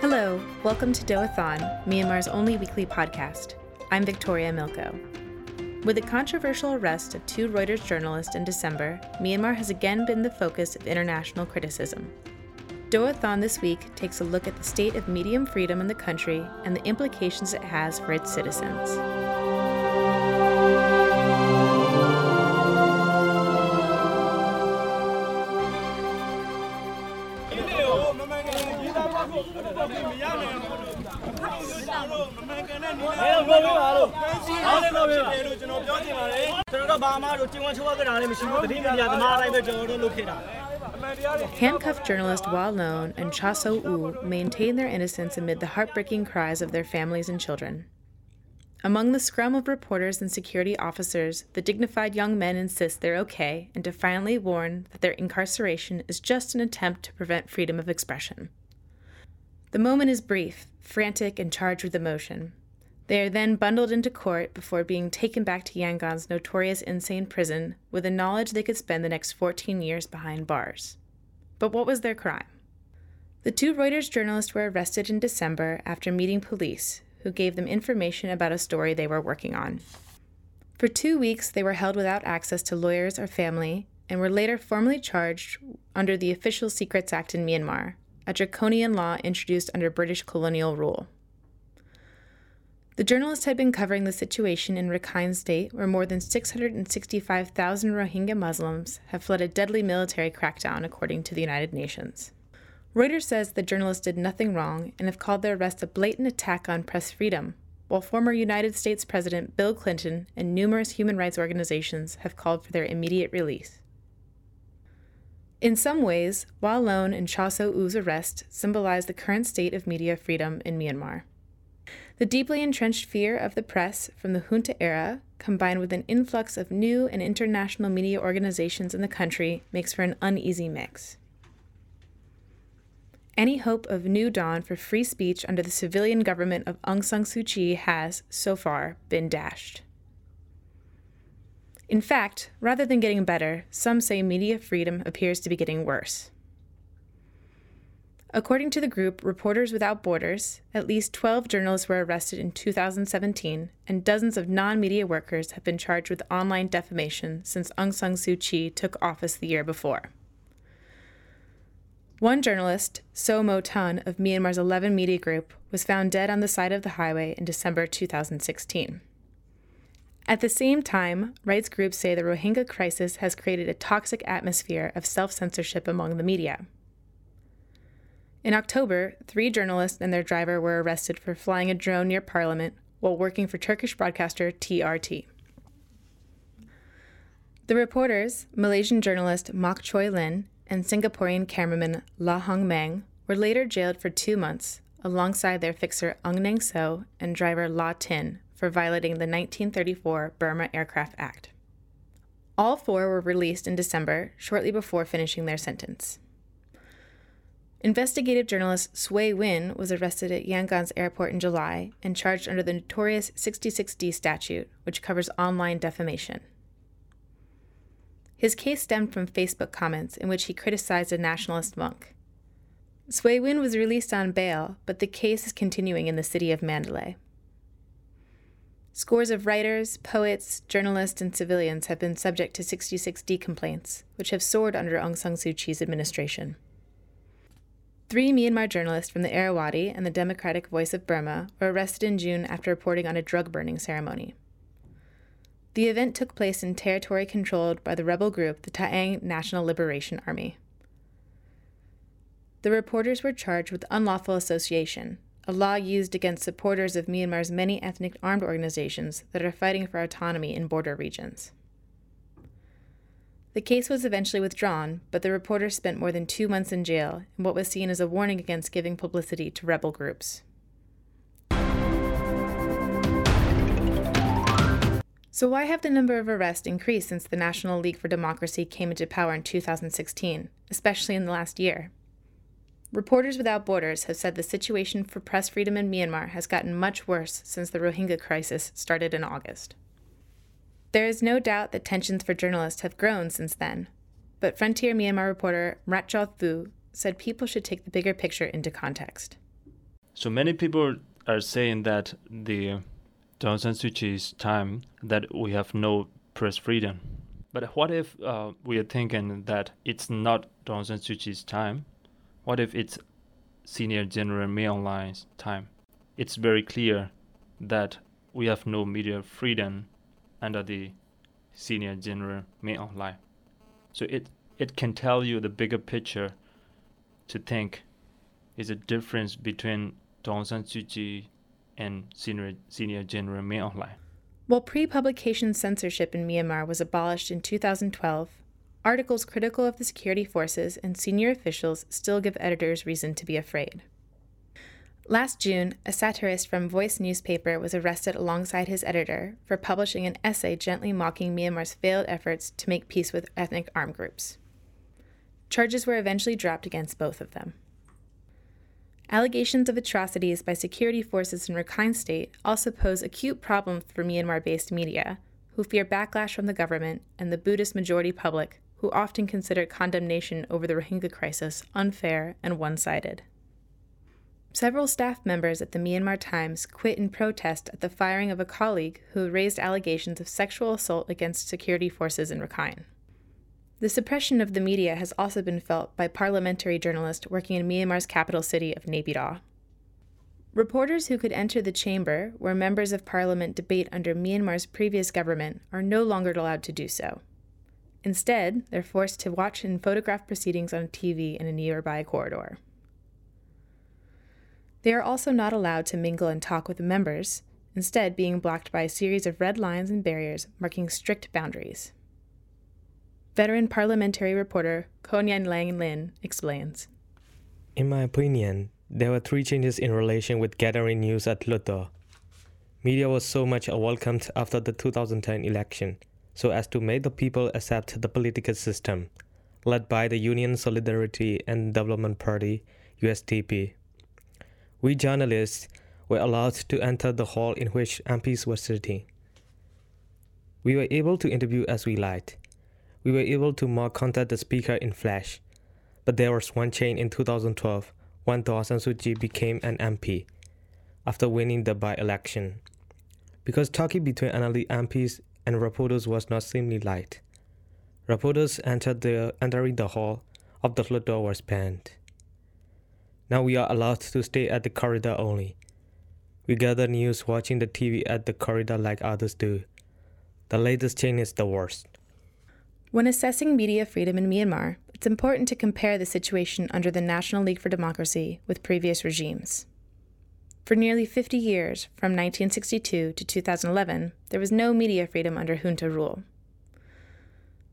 Hello, welcome to Doathon, Myanmar's only weekly podcast. I'm Victoria Milko. With the controversial arrest of two Reuters journalists in December, Myanmar has again been the focus of international criticism. Doathon this week takes a look at the state of medium freedom in the country and the implications it has for its citizens. Handcuffed journalist Wa Lone and Kyaw Soe Oo maintain their innocence amid the heartbreaking cries of their families and children. Among the scrum of reporters and security officers, the dignified young men insist they're okay and defiantly warn that their incarceration is just an attempt to prevent freedom of expression. The moment is brief, frantic, and charged with emotion. They are then bundled into court before being taken back to Yangon's notorious Insein prison with the knowledge they could spend the next 14 years behind bars. But what was their crime? The two Reuters journalists were arrested in December after meeting police, who gave them information about a story they were working on. For two weeks, they were held without access to lawyers or family and were later formally charged under the Official Secrets Act in Myanmar, a draconian law introduced under British colonial rule. The journalist had been covering the situation in Rakhine State, where more than 665,000 Rohingya Muslims have fled a deadly military crackdown, according to the United Nations. Reuters says the journalist did nothing wrong and have called their arrest a blatant attack on press freedom, while former United States President Bill Clinton and numerous human rights organizations have called for their immediate release. In some ways, Wa Lone and Kyaw Soe Oo's arrest symbolize the current state of media freedom in Myanmar. The deeply entrenched fear of the press from the junta era, combined with an influx of new and international media organizations in the country, makes for an uneasy mix. Any hope of new dawn for free speech under the civilian government of Aung San Suu Kyi has, so far, been dashed. In fact, rather than getting better, some say media freedom appears to be getting worse. According to the group Reporters Without Borders, at least 12 journalists were arrested in 2017, and dozens of non media workers have been charged with online defamation since Aung San Suu Kyi took office the year before. One journalist, Soe Moe Tun of Myanmar's 11 Media Group, was found dead on the side of the highway in December 2016. At the same time, rights groups say the Rohingya crisis has created a toxic atmosphere of self censorship among the media. In October, three journalists and their driver were arrested for flying a drone near Parliament while working for Turkish broadcaster TRT. The reporters, Malaysian journalist Mok Choy Lin and Singaporean cameraman Lau Hon Meng, were later jailed for two months alongside their fixer Aung Naing Soe and driver Hla Tin for violating the 1934 Burma Aircraft Act. All four were released in December, shortly before finishing their sentence. Investigative journalist Swe Win was arrested at Yangon's airport in July and charged under the notorious 66D statute, which covers online defamation. His case stemmed from Facebook comments in which he criticized a nationalist monk. Swe Win was released on bail, but the case is continuing in the city of Mandalay. Scores of writers, poets, journalists, and civilians have been subject to 66D complaints, which have soared under Aung San Suu Kyi's administration. Three Myanmar journalists from the Irrawaddy and the Democratic Voice of Burma were arrested in June after reporting on a drug burning ceremony. The event took place in territory controlled by the rebel group the Ta'ang National Liberation Army. The reporters were charged with unlawful association, a law used against supporters of Myanmar's many ethnic armed organizations that are fighting for autonomy in border regions. The case was eventually withdrawn, but the reporter spent more than two months in jail in what was seen as a warning against giving publicity to rebel groups. So, why have the number of arrests increased since the National League for Democracy came into power in 2016, especially in the last year? Reporters Without Borders have said the situation for press freedom in Myanmar has gotten much worse since the Rohingya crisis started in August. There is no doubt that tensions for journalists have grown since then, but Frontier Myanmar reporter Mratt Kyaw Thu said people should take the bigger picture into context. So many people are saying that the Aung San Suu Kyi's time that we have no press freedom. But what if uh, we are thinking that it's not Aung San Suu Kyi's time? What if it's Senior General Min Aung time? It's very clear that we have no media freedom under the Senior General Min Aung Hlaing. So it, it can tell you the bigger picture to think is a difference between Aung San Suu Kyi and Senior, Senior General Min Aung Hlaing. While pre publication censorship in Myanmar was abolished in 2012, articles critical of the security forces and senior officials still give editors reason to be afraid. Last June, a satirist from Voice newspaper was arrested alongside his editor for publishing an essay gently mocking Myanmar's failed efforts to make peace with ethnic armed groups. Charges were eventually dropped against both of them. Allegations of atrocities by security forces in Rakhine State also pose acute problems for Myanmar based media, who fear backlash from the government and the Buddhist majority public, who often consider condemnation over the Rohingya crisis unfair and one sided. Several staff members at the Myanmar Times quit in protest at the firing of a colleague who raised allegations of sexual assault against security forces in Rakhine. The suppression of the media has also been felt by parliamentary journalists working in Myanmar's capital city of Naypyidaw. Reporters who could enter the chamber where members of parliament debate under Myanmar's previous government are no longer allowed to do so. Instead, they're forced to watch and photograph proceedings on TV in a nearby corridor. They are also not allowed to mingle and talk with the members, instead, being blocked by a series of red lines and barriers marking strict boundaries. Veteran parliamentary reporter Konyan Lang Lin explains. In my opinion, there were three changes in relation with gathering news at Hluttaw. Media was so much welcomed after the 2010 election, so as to make the people accept the political system, led by the Union Solidarity and Development Party, USDP. We journalists were allowed to enter the hall in which MPs were sitting. We were able to interview as we liked we were able to more contact the speaker in flash. But there was one change in 2012 when Kyi became an MP after winning the by-election. Because talking between NLD MPs and reporters was not seemingly light. Reporters entered the, entering the hall of the floor door was banned. Now we are allowed to stay at the corridor only. We gather news watching the TV at the corridor like others do. The latest change is the worst. When assessing media freedom in Myanmar, it's important to compare the situation under the National League for Democracy with previous regimes. For nearly 50 years, from 1962 to 2011, there was no media freedom under junta rule.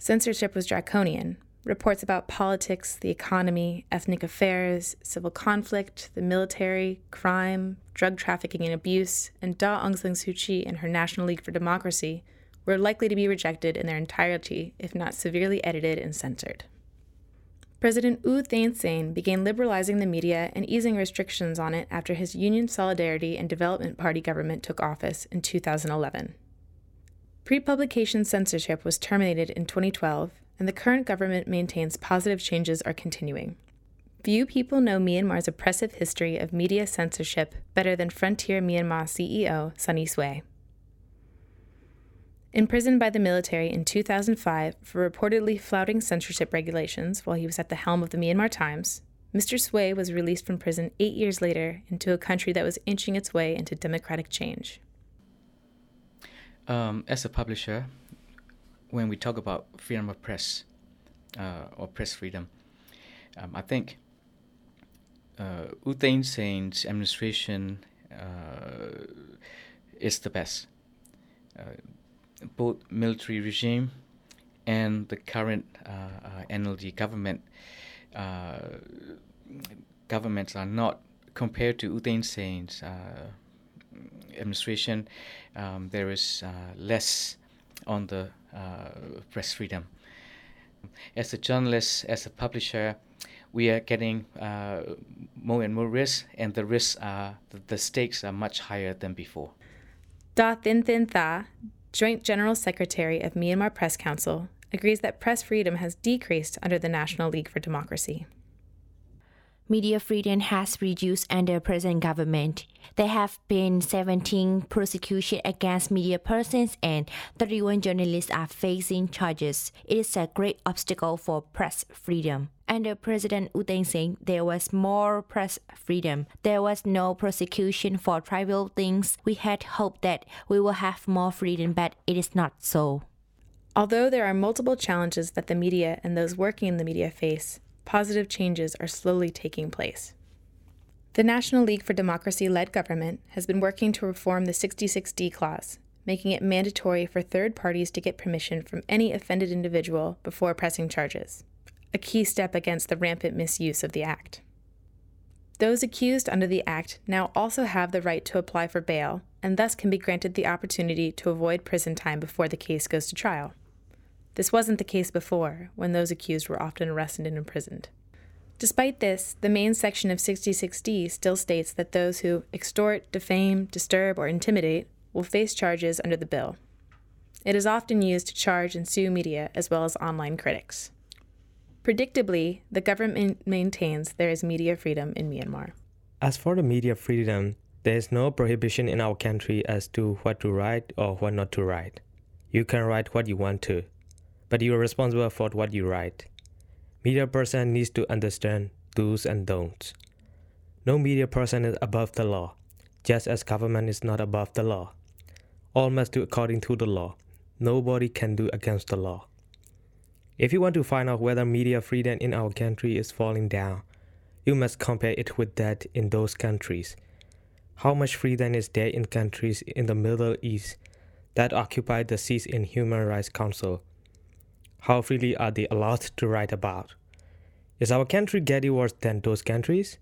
Censorship was draconian. Reports about politics, the economy, ethnic affairs, civil conflict, the military, crime, drug trafficking and abuse, and Daw Aung San Suu Kyi and her National League for Democracy were likely to be rejected in their entirety, if not severely edited and censored. President U Thein Sein began liberalizing the media and easing restrictions on it after his Union Solidarity and Development Party government took office in 2011. Pre publication censorship was terminated in 2012, and the current government maintains positive changes are continuing. Few people know Myanmar's oppressive history of media censorship better than Frontier Myanmar CEO Sonny Swe. Imprisoned by the military in 2005 for reportedly flouting censorship regulations while he was at the helm of the Myanmar Times, Mr. Swe was released from prison eight years later into a country that was inching its way into democratic change. Um, as a publisher, when we talk about freedom of press uh, or press freedom, um, I think uh, U administration uh, is the best. Uh, both military regime and the current uh, uh, NLD government governments are not compared to U Thein administration. Um, there is less on the press freedom. As a journalist, as a publisher, we are getting uh, more and more risks, and the risks are the stakes are much higher than before. Da Thin Thin Tha, Joint General Secretary of Myanmar Press Council, agrees that press freedom has decreased under the National League for Democracy. Media freedom has reduced under present government. There have been 17 prosecutions against media persons and 31 journalists are facing charges. It is a great obstacle for press freedom. Under President U Thein Sein, there was more press freedom. There was no prosecution for trivial things. We had hoped that we will have more freedom, but it is not so. Although there are multiple challenges that the media and those working in the media face, positive changes are slowly taking place. The National League for Democracy led government has been working to reform the 66D clause, making it mandatory for third parties to get permission from any offended individual before pressing charges, a key step against the rampant misuse of the Act. Those accused under the Act now also have the right to apply for bail and thus can be granted the opportunity to avoid prison time before the case goes to trial. This wasn't the case before, when those accused were often arrested and imprisoned. Despite this, the main section of 66D still states that those who extort, defame, disturb, or intimidate will face charges under the bill. It is often used to charge and sue media as well as online critics. Predictably, the government maintains there is media freedom in Myanmar. As for the media freedom, there is no prohibition in our country as to what to write or what not to write. You can write what you want to, but you are responsible for what you write. Media person needs to understand do's and don'ts. No media person is above the law, just as government is not above the law. All must do according to the law. Nobody can do against the law. If you want to find out whether media freedom in our country is falling down, you must compare it with that in those countries. How much freedom is there in countries in the Middle East that occupy the seats in Human Rights Council how freely are they allowed to write about? Is our country getting worse than those countries?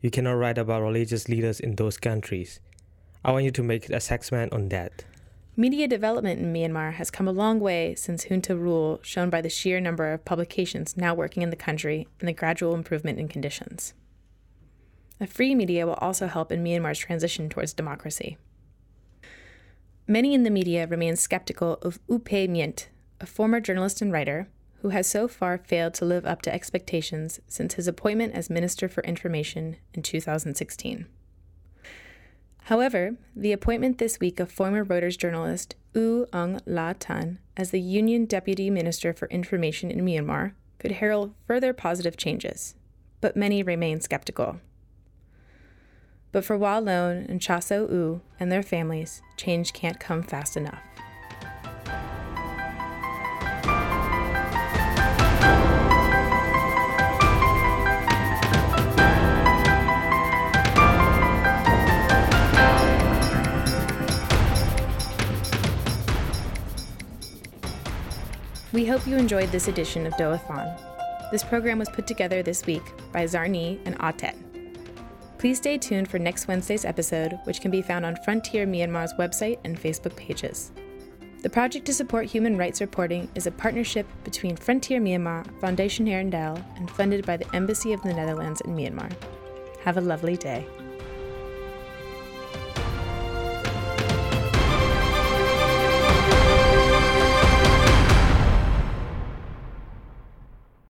You cannot write about religious leaders in those countries. I want you to make an assessment on that. Media development in Myanmar has come a long way since junta rule, shown by the sheer number of publications now working in the country and the gradual improvement in conditions. A free media will also help in Myanmar's transition towards democracy. Many in the media remain skeptical of U Pe Myint, a former journalist and writer who has so far failed to live up to expectations since his appointment as Minister for Information in 2016. However, the appointment this week of former Reuters journalist U Aung Hla Tun as the Union Deputy Minister for Information in Myanmar could herald further positive changes, but many remain skeptical. But for Wa Lone and Kyaw Soe Oo and their families, change can't come fast enough. We hope you enjoyed this edition of Doathon. This program was put together this week by Zarni and Atet. Please stay tuned for next Wednesday's episode, which can be found on Frontier Myanmar's website and Facebook pages. The project to support human rights reporting is a partnership between Frontier Myanmar, Fondation Hirondelle, and funded by the Embassy of the Netherlands in Myanmar. Have a lovely day.